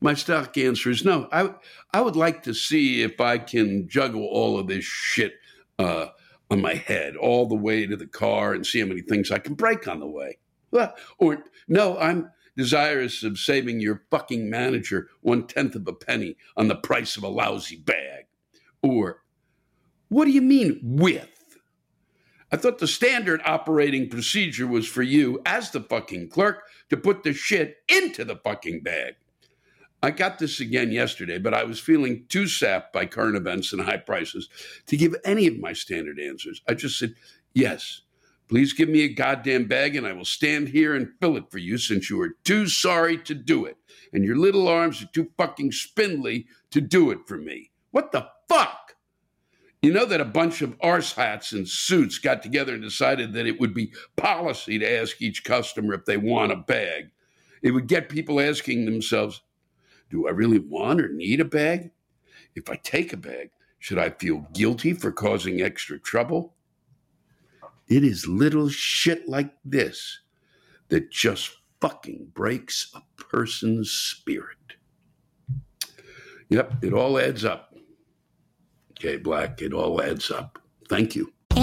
My stock answer is no. I, I would like to see if I can juggle all of this shit uh, on my head all the way to the car and see how many things I can break on the way. Or no, I'm desirous of saving your fucking manager one tenth of a penny on the price of a lousy bag. Or, what do you mean with? I thought the standard operating procedure was for you, as the fucking clerk, to put the shit into the fucking bag. I got this again yesterday, but I was feeling too sapped by current events and high prices to give any of my standard answers. I just said, Yes, please give me a goddamn bag and I will stand here and fill it for you since you are too sorry to do it. And your little arms are too fucking spindly to do it for me. What the fuck? You know that a bunch of arse hats and suits got together and decided that it would be policy to ask each customer if they want a bag. It would get people asking themselves, do I really want or need a bag? If I take a bag, should I feel guilty for causing extra trouble? It is little shit like this that just fucking breaks a person's spirit. Yep, it all adds up. Okay, Black, it all adds up. Thank you.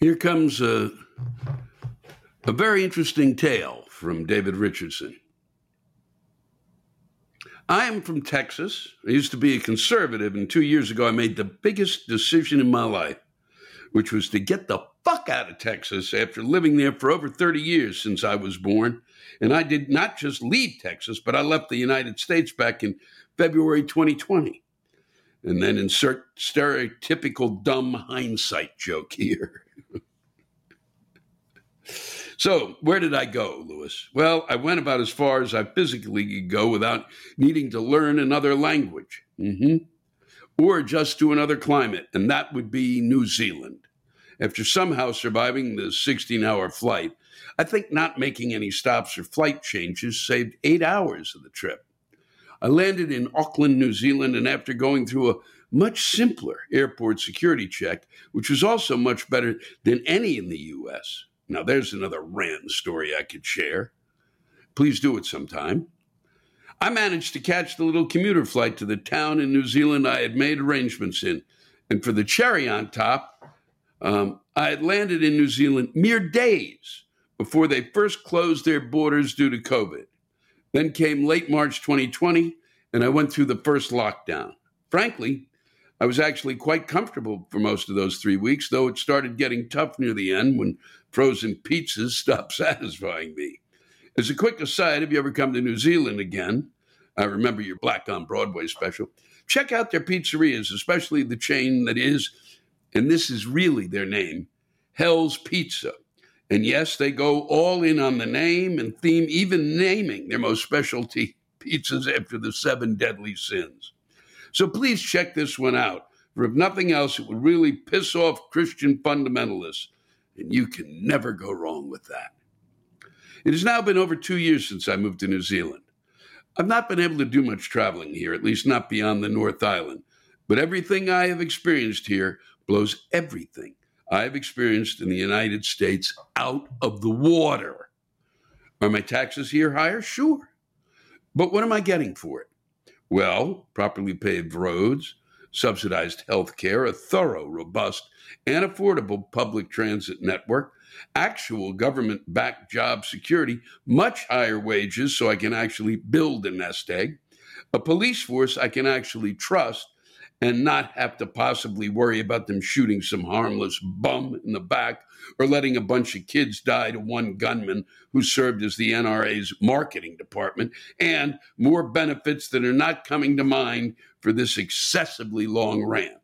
Here comes a, a very interesting tale from David Richardson. I am from Texas. I used to be a conservative, and two years ago, I made the biggest decision in my life. which was to get the fuck out of Texas after living there for over 30 years since I was born. And I did not just leave Texas, but I left the United States back in February 2020. And then insert stereotypical dumb hindsight joke here. So, where did I go, Lewis? Well, I went about as far as I physically could go without needing to learn another language. Mm-hmm. Or adjust to another climate, and that would be New Zealand. After somehow surviving the 16 hour flight, I think not making any stops or flight changes saved eight hours of the trip. I landed in Auckland, New Zealand, and after going through a much simpler airport security check, which was also much better than any in the US. Now, there's another rant story I could share. Please do it sometime. I managed to catch the little commuter flight to the town in New Zealand I had made arrangements in. And for the cherry on top, um, I had landed in New Zealand mere days before they first closed their borders due to COVID. Then came late March 2020, and I went through the first lockdown. Frankly, I was actually quite comfortable for most of those three weeks, though it started getting tough near the end when frozen pizzas stop satisfying me. As a quick aside, if you ever come to New Zealand again, I remember your Black on Broadway special, check out their pizzerias, especially the chain that is, and this is really their name, Hell's Pizza. And yes, they go all in on the name and theme, even naming their most specialty pizzas after the seven deadly sins. So please check this one out. For if nothing else, it would really piss off Christian fundamentalists. And you can never go wrong with that. It has now been over two years since I moved to New Zealand. I've not been able to do much traveling here, at least not beyond the North Island. But everything I have experienced here blows everything I've experienced in the United States out of the water. Are my taxes here higher? Sure. But what am I getting for it? Well, properly paved roads, subsidized health care, a thorough, robust, and affordable public transit network, actual government backed job security, much higher wages so I can actually build a nest egg, a police force I can actually trust and not have to possibly worry about them shooting some harmless bum in the back or letting a bunch of kids die to one gunman who served as the NRA's marketing department, and more benefits that are not coming to mind for this excessively long rant.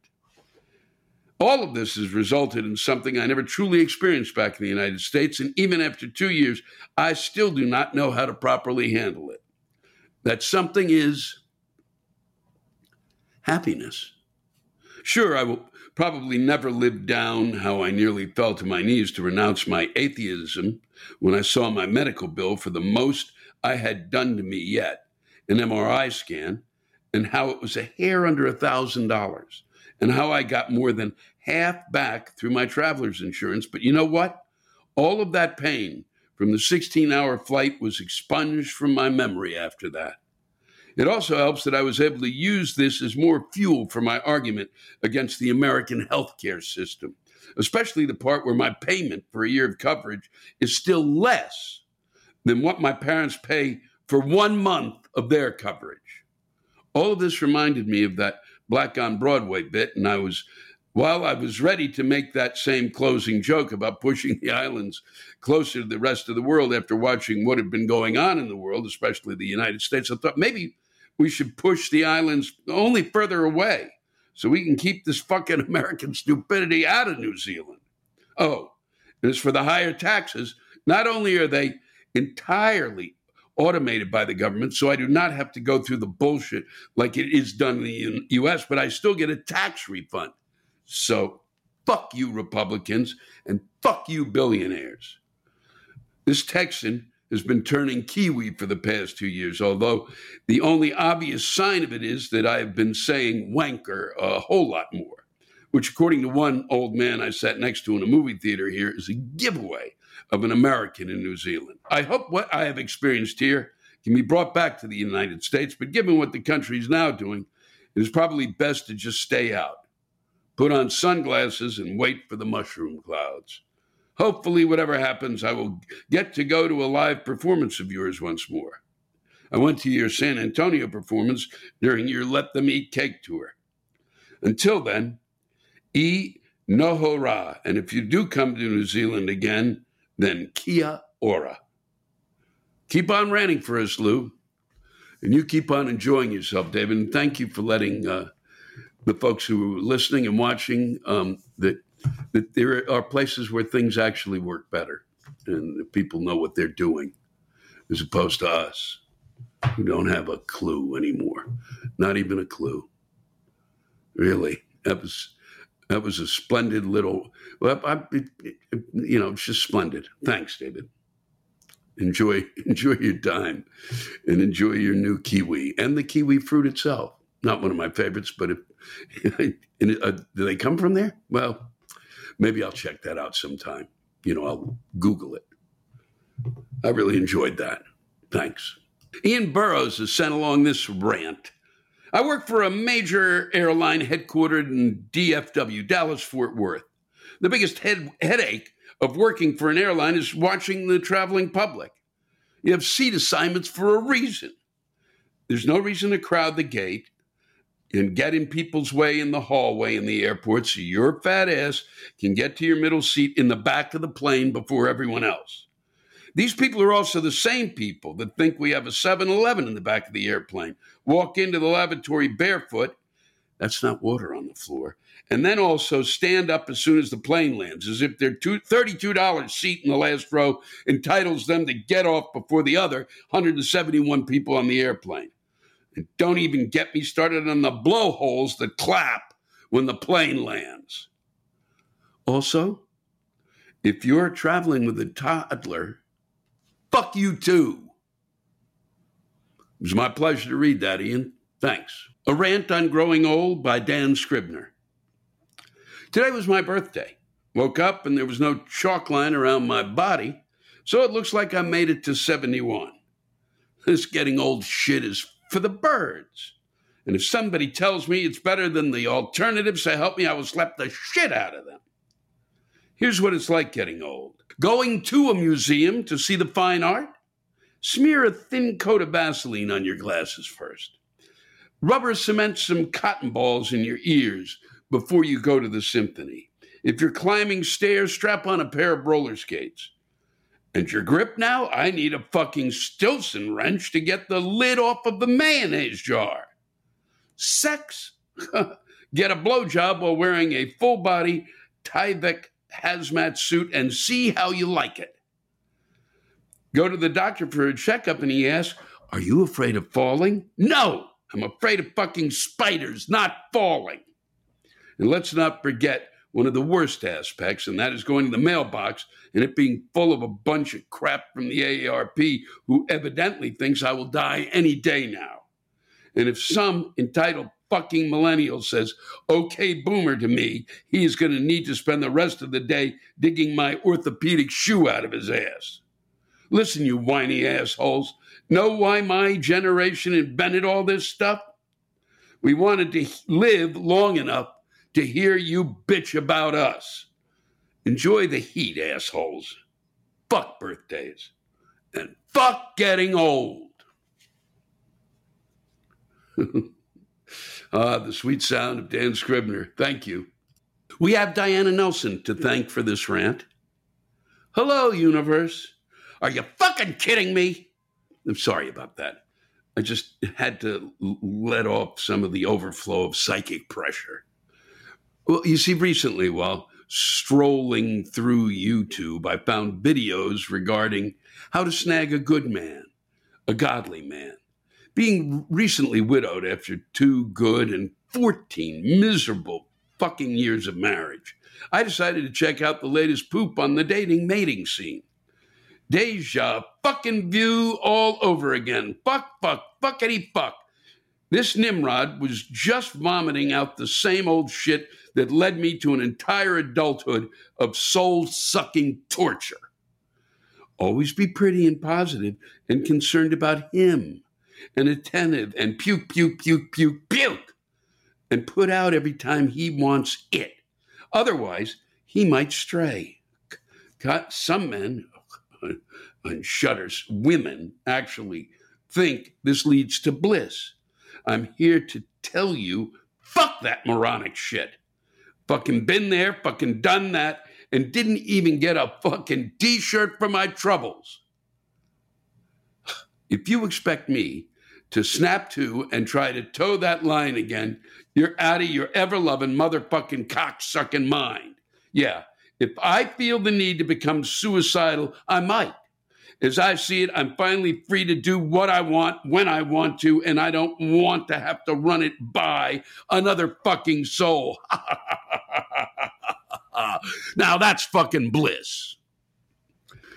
All of this has resulted in something I never truly experienced back in the United States, and even after two years, I still do not know how to properly handle it. That something is happiness. Sure, I will probably never live down how I nearly fell to my knees to renounce my atheism when I saw my medical bill for the most I had done to me yet, an MRI scan, and how it was a hair under a thousand dollars, and how I got more than half back through my traveler's insurance. But you know what? All of that pain from the 16 hour flight was expunged from my memory after that. It also helps that I was able to use this as more fuel for my argument against the American healthcare system, especially the part where my payment for a year of coverage is still less than what my parents pay for one month of their coverage. All of this reminded me of that Black on Broadway bit, and I was while I was ready to make that same closing joke about pushing the islands closer to the rest of the world after watching what had been going on in the world, especially the United States, I thought maybe we should push the islands only further away so we can keep this fucking American stupidity out of New Zealand. Oh, as for the higher taxes, not only are they entirely automated by the government, so I do not have to go through the bullshit like it is done in the US, but I still get a tax refund. So fuck you, Republicans, and fuck you, billionaires. This Texan has been turning Kiwi for the past two years, although the only obvious sign of it is that I have been saying wanker a whole lot more, which, according to one old man I sat next to in a movie theater here, is a giveaway of an American in New Zealand. I hope what I have experienced here can be brought back to the United States, but given what the country is now doing, it is probably best to just stay out. Put on sunglasses and wait for the mushroom clouds. Hopefully, whatever happens, I will get to go to a live performance of yours once more. I went to your San Antonio performance during your Let Them Eat Cake tour. Until then, E noho rā. And if you do come to New Zealand again, then kia ora. Keep on ranting for us, Lou. And you keep on enjoying yourself, David. And thank you for letting uh, the folks who are listening and watching um, that, that there are places where things actually work better and people know what they're doing as opposed to us who don't have a clue anymore. Not even a clue. Really. That was that was a splendid little well, I, you know, it's just splendid. Thanks, David enjoy enjoy your time and enjoy your new kiwi and the kiwi fruit itself. Not one of my favorites, but if, uh, do they come from there? Well, maybe I'll check that out sometime. You know, I'll Google it. I really enjoyed that. Thanks. Ian Burrows has sent along this rant. I work for a major airline headquartered in DFW, Dallas Fort Worth. The biggest head, headache of working for an airline is watching the traveling public. You have seat assignments for a reason. There's no reason to crowd the gate and get in people's way in the hallway in the airport so your fat ass can get to your middle seat in the back of the plane before everyone else. These people are also the same people that think we have a 7 Eleven in the back of the airplane, walk into the lavatory barefoot. That's not water on the floor and then also stand up as soon as the plane lands, as if their $32 seat in the last row entitles them to get off before the other 171 people on the airplane. And don't even get me started on the blowholes that clap when the plane lands. Also, if you're traveling with a toddler, fuck you too. It was my pleasure to read that, Ian. Thanks. A Rant on Growing Old by Dan Scribner. Today was my birthday. Woke up and there was no chalk line around my body, so it looks like I made it to 71. This getting old shit is for the birds. And if somebody tells me it's better than the alternatives to help me, I will slap the shit out of them. Here's what it's like getting old going to a museum to see the fine art. Smear a thin coat of Vaseline on your glasses first. Rubber cement some cotton balls in your ears before you go to the symphony. If you're climbing stairs, strap on a pair of roller skates. And your grip now? I need a fucking Stillson wrench to get the lid off of the mayonnaise jar. Sex? get a blowjob while wearing a full body Tyvek hazmat suit and see how you like it. Go to the doctor for a checkup and he asks, Are you afraid of falling? No, I'm afraid of fucking spiders, not falling. And let's not forget one of the worst aspects, and that is going to the mailbox and it being full of a bunch of crap from the AARP who evidently thinks I will die any day now. And if some entitled fucking millennial says, okay, boomer to me, he is going to need to spend the rest of the day digging my orthopedic shoe out of his ass. Listen, you whiny assholes. Know why my generation invented all this stuff? We wanted to live long enough to hear you bitch about us. Enjoy the heat, assholes. Fuck birthdays. And fuck getting old. ah, the sweet sound of Dan Scribner. Thank you. We have Diana Nelson to thank for this rant. Hello, universe. Are you fucking kidding me? I'm sorry about that. I just had to let off some of the overflow of psychic pressure. Well, you see, recently, while strolling through YouTube, I found videos regarding how to snag a good man, a godly man. Being recently widowed after two good and 14 miserable fucking years of marriage, I decided to check out the latest poop on the dating mating scene. Deja fucking view all over again. Fuck, fuck, fuckity fuck. This Nimrod was just vomiting out the same old shit that led me to an entire adulthood of soul sucking torture. Always be pretty and positive and concerned about him and attentive and puke, puke, puke, puke, puke, and put out every time he wants it. Otherwise, he might stray. Some men and shudders, women actually think this leads to bliss. I'm here to tell you fuck that moronic shit. Fucking been there, fucking done that, and didn't even get a fucking t shirt for my troubles. If you expect me to snap to and try to toe that line again, you're out of your ever loving motherfucking cocksucking mind. Yeah, if I feel the need to become suicidal, I might. As I see it, I'm finally free to do what I want when I want to, and I don't want to have to run it by another fucking soul. now that's fucking bliss.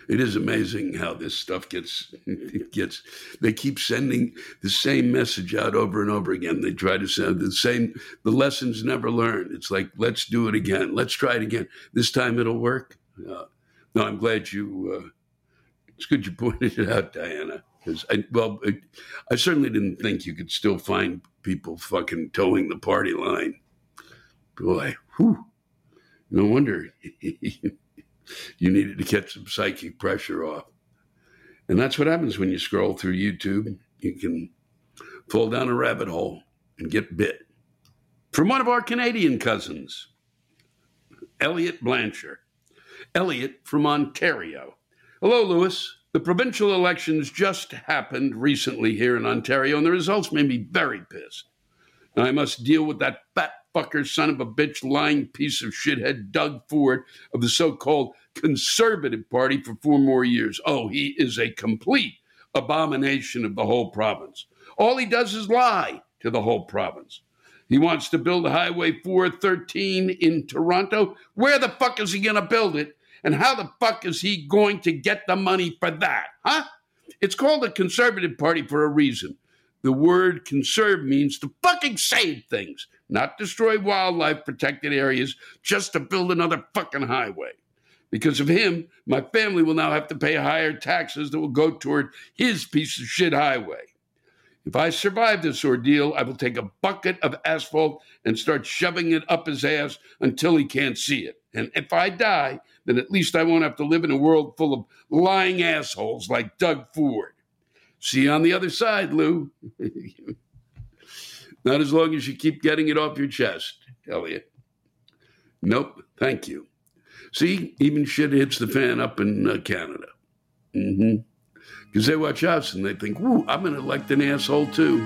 It is amazing how this stuff gets gets. They keep sending the same message out over and over again. They try to send the same. The lessons never learned. It's like let's do it again. Let's try it again. This time it'll work. Uh, no, I'm glad you. Uh, it's good you pointed it out, Diana. Because I, well, I, I certainly didn't think you could still find people fucking toeing the party line. Boy, whew. No wonder you needed to get some psychic pressure off. And that's what happens when you scroll through YouTube. You can fall down a rabbit hole and get bit. From one of our Canadian cousins, Elliot Blanchard. Elliot from Ontario. Hello, Lewis. The provincial elections just happened recently here in Ontario, and the results made me very pissed. I must deal with that fat fucker, son of a bitch, lying piece of shithead Doug Ford of the so called Conservative Party for four more years. Oh, he is a complete abomination of the whole province. All he does is lie to the whole province. He wants to build Highway 413 in Toronto. Where the fuck is he going to build it? And how the fuck is he going to get the money for that? Huh? It's called the Conservative Party for a reason. The word conserve means to fucking save things, not destroy wildlife protected areas just to build another fucking highway. Because of him, my family will now have to pay higher taxes that will go toward his piece of shit highway. If I survive this ordeal, I will take a bucket of asphalt and start shoving it up his ass until he can't see it. And if I die, then at least I won't have to live in a world full of lying assholes like Doug Ford. See you on the other side, Lou. Not as long as you keep getting it off your chest, Elliot. Nope, thank you. See, even shit hits the fan up in uh, Canada. Mm-hmm. Because they watch us and they think, "Woo, I'm going to elect an asshole too."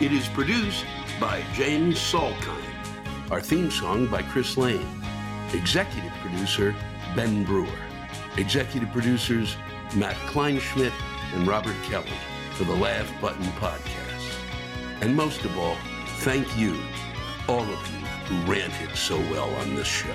It is produced by James Salkind. Our theme song by Chris Lane. Executive producer Ben Brewer. Executive producers Matt Kleinschmidt and Robert Kelly for the Laugh Button Podcast. And most of all, thank you, all of you who ranted so well on this show.